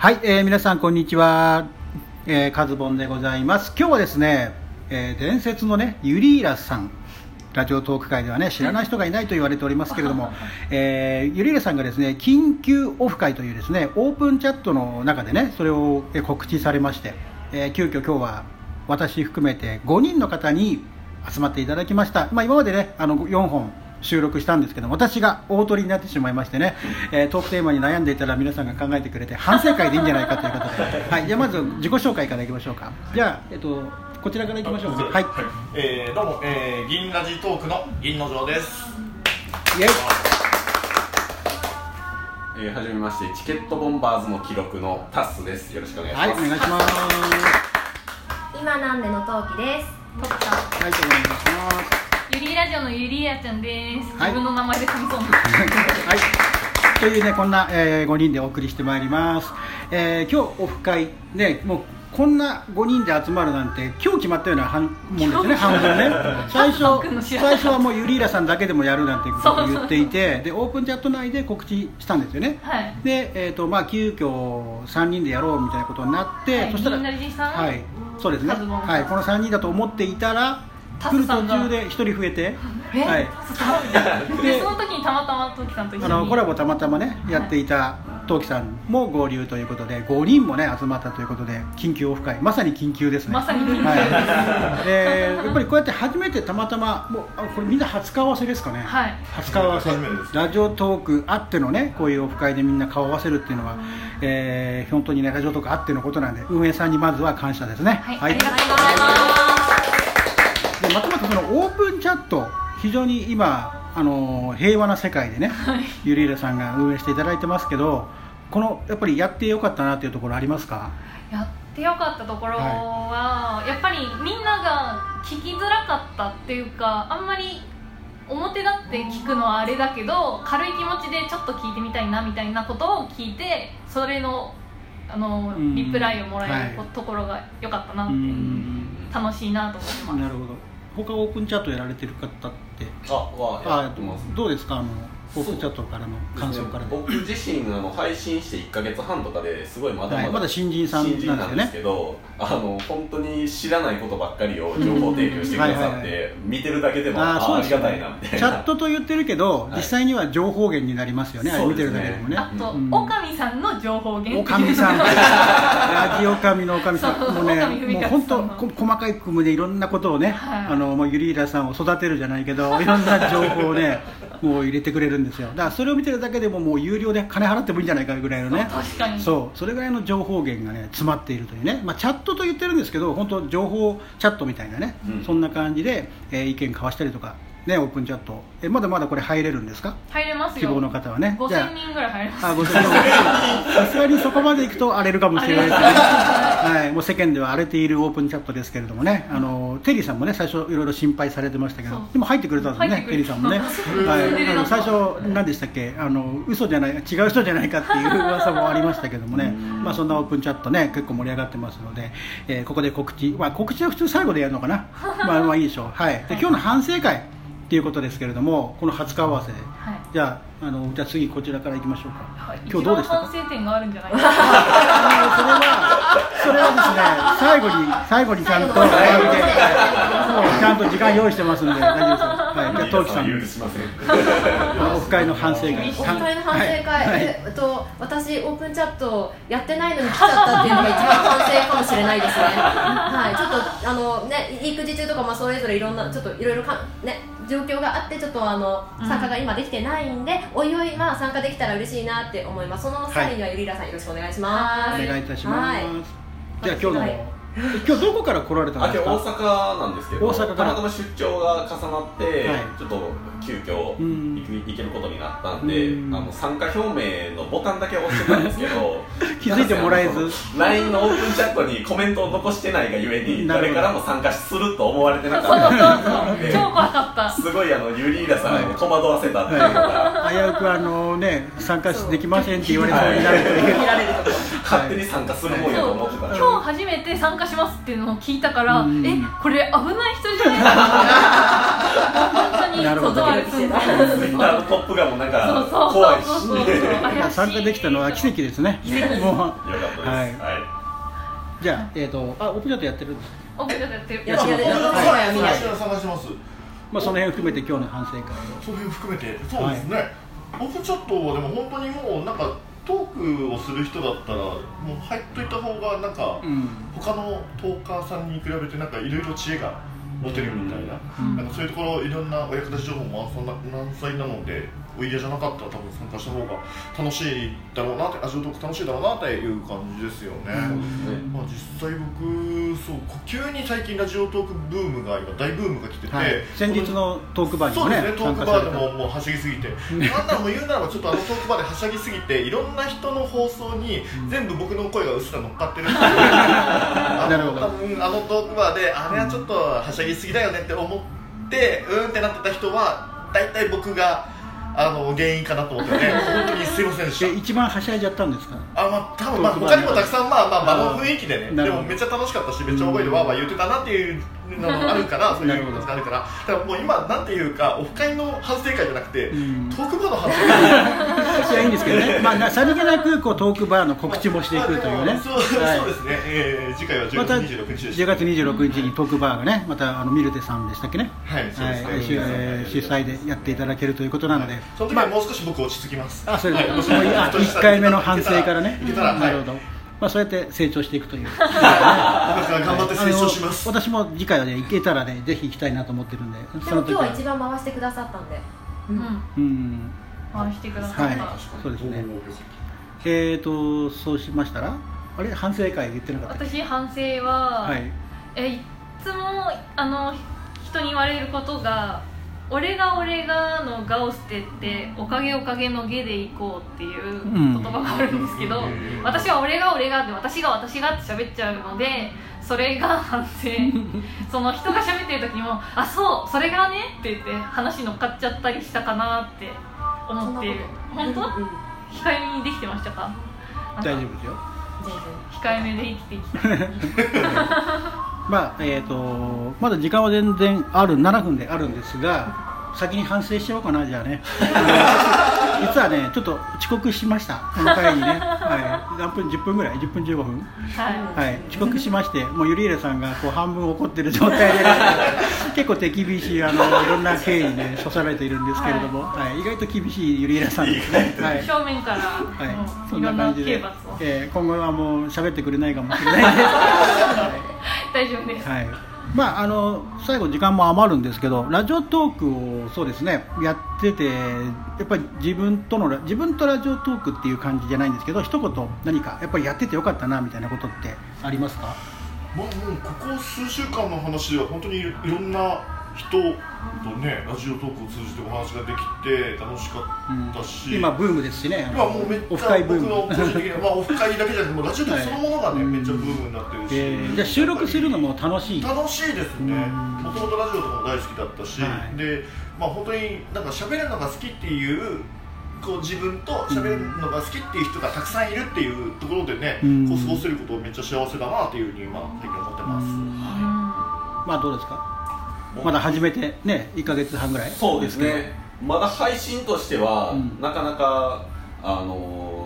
はい、えー皆さんこんにちは、えー、カズボンでございます。今日はですね、えー伝説のねユリーラさん。ラジオトーク界ではね知らない人がいないと言われておりますけれども、えーユリーラさんがですね緊急オフ会というですねオープンチャットの中でねそれをえー告知されまして、えー急遽今日は私含めて5人の方に集まっていただきました、まあ、今までねあの4本収録したんですけど私が大鳥になってしまいましてね、えートークテーマに悩んでいたら皆さんが考えてくれて反省会でいいんじゃないかということで、はい、じゃあまず自己紹介からいきましょうか。じゃあ、えっと、こちらからいきましょうか。はい、えー、どうも、えー、銀ラジトークの銀の城です。イエイ。えー、はじめましてチケットボンバーズの記録のタッスです。よろしくお願いしはい、ます、お願いします。今なんでの陶器です。トクさん。はい、お願いしますゆりラジオのゆりやちゃんです、はい。自分の名前で噛みそうなはい、というねこんな、え5人でお送りしてまいります、えー今日オフ会ねもうこんな5人で集まるなんて今日決まったような半もんですよね半分ね。最初最初はもうユリーラさんだけでもやるなんてことを言っていてでオープンチャット内で告知したんですよね。はい。で、えーとまあ、急遽3人でやろうみたいなことになって、はい。そしたらはい。そうですね、はい、この3人だと思っていたらタ来る途スさんが中で1人増えて。え、はい。でその時にたまたまトキさんと一緒に。あのコラボたまたまねやっていた陶器さんも合流ということで5人もね集まったということで緊急オフ会。まさに緊急ですね。まさに緊急。はい、でやっぱりこうやって初めてたまたまもうあこれみんな初顔合わせですかね、はい。初顔合わせ初めてですラジオトークあってのねこういうオフ会でみんな顔合わせるっていうのは、えー本当にねラジオトークあってのことなんで運営さんにまずは感謝ですね。はい、ありがとうございますでまたまたそのオープンチャット非常に今あの平和な世界でね、ゆりいらさんが運営していただいてますけどこのやっぱりやってよかったなっていうところありますか？やってよかったところは、やっぱりみんなが聞きづらかったっていうかあんまり表立って聞くのはあれだけど軽い気持ちでちょっと聞いてみたいなみたいなことを聞いてそれのあのうん。リプライをもらえるはい。ところが良かったなうってん。楽しいなと思ってます。なるほど他オープンチャットやられてる方ってあはあやってますどうですか？あのオープンチャットからの感想からで僕自身あの配信して1か月半とかですごいまだまだ,、はいまだ新人さんなんですよね。新人なんですけどあの本当に知らないことばっかりを情報提供してくださって、うんはいはい。は見てるだけでもあーそうあありがたいなみたいな。チャットと言ってるけど、はい。実際には情報源になりますよねあれ見てるだけでもね。あと、うん。おかみさんの情報源。おかみさん。ラジオ神のおかみさんもうねもう本当こ細かい組むでいろんなことをね、はい。あのもうゆりいらさんを育てるじゃないけどいろんな情報をねもう入れてくれるんですよ。だからそれを見てるだけでももう有料で金払ってもいいんじゃないかぐらいのね。確かに。そう。それぐらいの情報源がね詰まっているというね、まあ、チャットと言ってるんですけど本当情報チャットみたいなね、うん。そんな感じで、えー意見交わしたりとかねオープンチャット。えまだまだこれ入れるんですか？入れますよ。希望の方はね。じゃあ5000人ぐらい入れます。さすがにそこまで行くと荒れるかもしれないですね。はい、もう世間では荒れているオープンチャットですけれどもね、あのテリーさんもね、最初いろいろ心配されてましたけどでも入ってくれたんですね、テリーさんもね。はい、あの最初何でしたっけ、あの嘘じゃない、違う人じゃないかっていう噂もありましたけどもね、まあそんなオープンチャットね、結構盛り上がってますので、えーここで告知、まあ告知は普通最後でやるのかな？まあまあいいでしょう。はい。で今日の反省会っていうことですけれども、この初顔合わせで、はいじゃああのじゃあ次こちらから行きましょうか。はい今日どうでした反省点があるんじゃない？ですかそれは、それはですね、最後に、最後にちゃんと、ちゃんと時間用意してますんで、大丈夫ですよ。はい、じゃあ、トウキさん、許しません。オフ会の反省会。お二人の反省会、はい。えっと私オープンチャットやってないのに来ちゃったっていうのが一番反省かもしれないですね。はい、ちょっとあのね育児中とかまあそれぞれいろんなちょっといろいろかね状況があってちょっとあのうん。参加が今できてないんで、おいおいまあ参加できたら嬉しいなって思います。その際にはゆりらさんよろしくお願いします。お願いいたします。はい。じゃあ、今日の、今日どこから来られたんですか？大阪なんですけど大阪から。たまたま出張が重なって、はい。ちょっと急遽うん。行く行けることになったんで、うん。あの参加表明のボタンだけ押してたんですけど 気づいてもらえず。LINE のオープンチャットにコメントを残してないがゆえに誰からも参加すると思われてなそうそうかったそう。で超怖かった。すごいあのユリーラさんを戸惑わせたっていうのが、危うくあのね参加できませんって言われそうになるという、見られるとこ勝手に参加するもんやと思ってた。んで今日初めて参加しますっていうのを聞いたから、うん。えこれ危ない人じゃない？かな本当になるほど。断る存在ツイッターのトップがもうなんか怖いしそうそうよそうまあ参加できたのは奇跡ですね。もう。かったです。はい。はじゃあえっ、とあオープンチャットやってる？んですオペラやってる。やってる僕私はやみない探してます。まあその辺含めて今日の反省会。をそれを含めて。そうですね、オープンチャットはでも本当にもうなんかトークをする人だったらもう入っといた方がなんか、うん。他のトーカーさんに比べてなんかいろいろ知恵が持てるみたいな,、うん。なんかそういうところいろんなお役立ち情報も満載なのでお嫌じゃなかったら多分参加した方が楽しいだろうなってラジオトーク楽しいだろうなっていう感じですよね、まあ、実際僕そう急に最近ラジオトークブームが今大ブームが来てて、はい、先日のトークバーにそうもねですねトークバーでももうはしゃぎすぎて。なんならもう言うならばちょっとあのトークバーではしゃぎすぎていろんな人の放送に全部僕の声がうっすら乗っかってるっていう あの多分あのトークバーであれはちょっとはしゃぎすぎだよねって思ってうんってなってた人は大体僕があの原因かなと思ってね。本当にすいませんでした。え一番はしゃいじゃったんですか？あまあ多分まあ他にもたくさんまあまあ場の雰囲気でね。でもめっちゃ楽しかったしめっちゃ覚えてわーわー言ってたなっていうのもあるからそういうのがあるから。だからもう今なんていうかオフ会の反省会じゃなくてうん。トークバーの反省会。いやいいんですけどね、まあな、さりげなくこうトークバーの告知もしていくというね、そうそうはい。ですね、えー次回は10また月26日です10月26日にトークバーがね、またあのミルテさんでしたっけね、はいそうですねはい。主えー主催でやっていただけるということなので、その時はもう少し僕落ち着きます。あそれで、はい。もうあ1回目の反省からね、いけたらはいなるほど、まあ、そうやって成長していくという、僕から頑張って成長します。私も次回はね、行けたらね、ぜひ行きたいなと思ってるんで、でも今日その時は。は一番回してくださったんで。うん。うん、回してくださはい。った、そうですね。えーと、そうしましたら、あれ、反省会言ってなかった私反省は、はい、えいつもあの人に言われることが「俺が俺が」の「が」を捨てて「おかげおかげの「げ」でいこうっていううん。言葉があるんですけど、私は「俺が俺が」で私が私がって喋っちゃうのでそれが反省。その人が喋ってる時にも「あそうそれがね」って言って話乗っかっちゃったりしたかなって思っている。本当？うんうん控えめにできてましたか？大丈夫ですよ。全然。控えめで生きていきた。いまあえー、とまだ時間は全然ある7分であるんですが先に反省しようかなじゃあね。実はねちょっと遅刻しましたこの回にね、はい、何分10分ぐらい？10分15分？はい。はい、遅刻しまして、もうゆりえらさんがこう半分怒ってる状態で、結構手厳しいあのいろんな経緯にね、処されているんですけれども、はい。意外と厳しいゆりえらさんですね。はい。正面から、はい、そんなな感じで。えー今後はもう喋ってくれないかもしれないです。は大丈夫です、い、はい。まあ、あの最後、時間も余るんですけど、ラジオトークをそうですねやってて、やっぱり自分との自分とラジオトークっていう感じじゃないんですけど、一言、何かやっぱりやっててよかったなみたいなことってありますか？まあもうここ数週間の話では本当にいろんな人とねラジオトークを通じてお話ができて楽しかったし、今、ブームですしね、今もうめっオちゃ僕フ会ブーム。の個人的にまあオフ会だけじゃなくてもうラジオトークそのものがね、はいめっちゃブームになってるし、えーじゃあ収録するのも楽しい。楽しいですね。うん。もともとラジオとかも大好きだったし、はい。でまあ本当になんか喋るのが好きっていうこう自分と喋るのが好きっていう人がたくさんいるっていうところでね、うん。こう過ごせることめっちゃ幸せだなっていうふうに今最近思ってます、うん。はまあどうですか？まだ始めてね1か月半ぐらい？そうですね。まだ配信としては、うん。なかなかあのー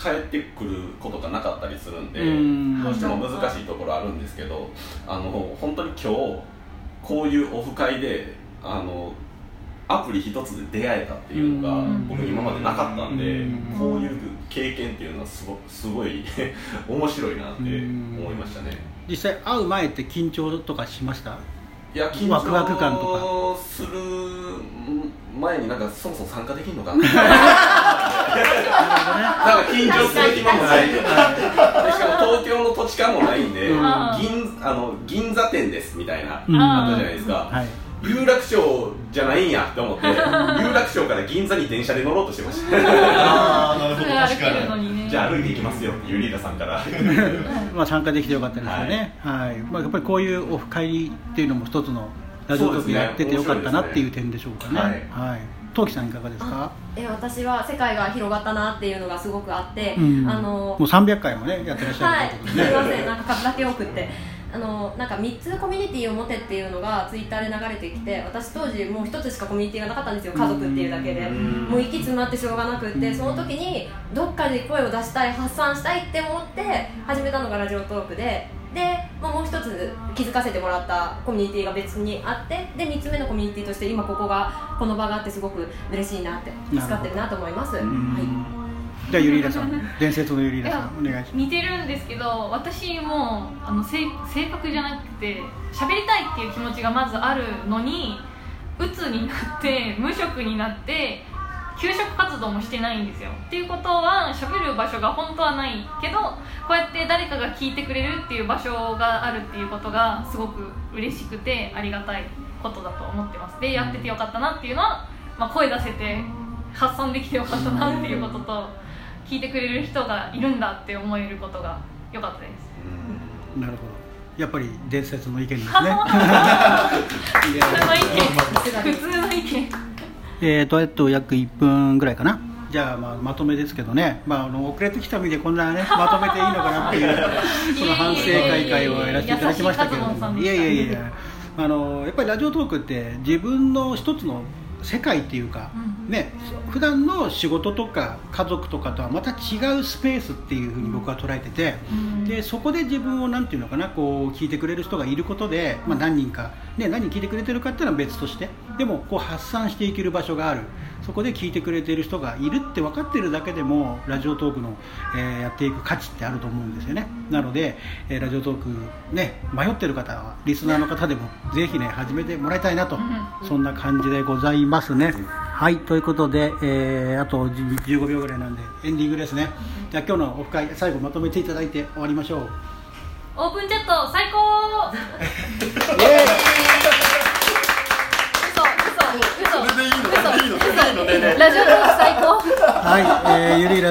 帰ってくることがなかったりするんで、うん。どうしても難しいところあるんですけどあの本当に今日こういうオフ会であのアプリ一つで出会えたっていうのがうん。僕今までなかったんでうん。こういう経験っていうのはすごすごい 面白いなって思いましたね。実際会う前って緊張とかしました？いや緊張する前になんかそもそも参加できるのか。な なんか緊張する暇もない。でしかも東京の土地勘もないんで、うん。銀あの銀座店ですみたいな、うん。あったじゃないですか、はい有楽町じゃないんやって思って 有楽町から銀座に電車で乗ろうとしてました。ああなるほど 確かに。ねじゃあ歩いていきますよってユリーダさんから。まあ参加できてよかったですよね。はい、まあ、やっぱりこういうオフ会っていうのも一つのラジオトークやっててよかったなっていう点でしょうかね。ね。はい。陶器さんいかがですか？え私は世界が広がったなっていうのがすごくあって、うん。あのもう300回もねやってらっしゃはいるということでね。すみません。なんか数だけ多くってあのなんか3つコミュニティを持てっていうのがツイッターで流れてきて私当時もう1つしかコミュニティがなかったんですよ。家族っていうだけで。もう息詰まってしょうがなくってその時にどっかで声を出したい発散したいって思って始めたのがラジオトークで。で、まあ、もう一つ気づかせてもらったコミュニティが別にあってで3つ目のコミュニティとして今ここがこの場があってすごく嬉しいなって助かってるなと思います、はい、じゃあユリーラさん。伝説のユリーラさんお願いします。似てるんですけど私もあの性性格じゃなくて喋りたいっていう気持ちがまずあるのに鬱になって無職になって給食活動もしてないんですよ。っていうことは喋る場所が本当はないけどこうやって誰かが聞いてくれるっていう場所があるっていうことがすごく嬉しくてありがたいことだと思ってます。でやっててよかったなっていうのは、まあ、声出せて発散できてよかったなっていうことと聞いてくれる人がいるんだって思えることが良かったです。なるほど。やっぱり伝説の意見ですね。普通の意見。普通の意見えーと、えっと、約1分ぐらいかな。じゃあ、まあ、まとめですけどね、まあ、あの遅れてきた身でこんなね、まとめていいのかなっていう、この反省会会をやらせていただきましたけども、いやいやいや、あのやっぱりラジオトークって自分の一つの世界っていうか、ね、普段の仕事とか家族とかとはまた違うスペースっていうふうに僕は捉えてて、でそこで自分をなんていうのかなこう聞いてくれる人がいることで、まあ、何人か、ね、何人聞いてくれてるかっていうのは別としてでもこう発散していける場所があるそこで聞いてくれている人がいるって分かっているだけでもラジオトークの、えー、やっていく価値ってあると思うんですよねなので、えー、ラジオトーク、ね、迷ってる方はリスナーの方でもぜひね始めてもらいたいなとそんな感じでございますね。はい、ということで、えー、あと15秒ぐらいなんでエンディングですね。じゃあ今日のオフ会最後まとめていただいて終わりましょう。オープンチャット最高 それでいいの。それでいいの。それでいいの。ねえねえラジオトーク最高。はい、えー、ゆりら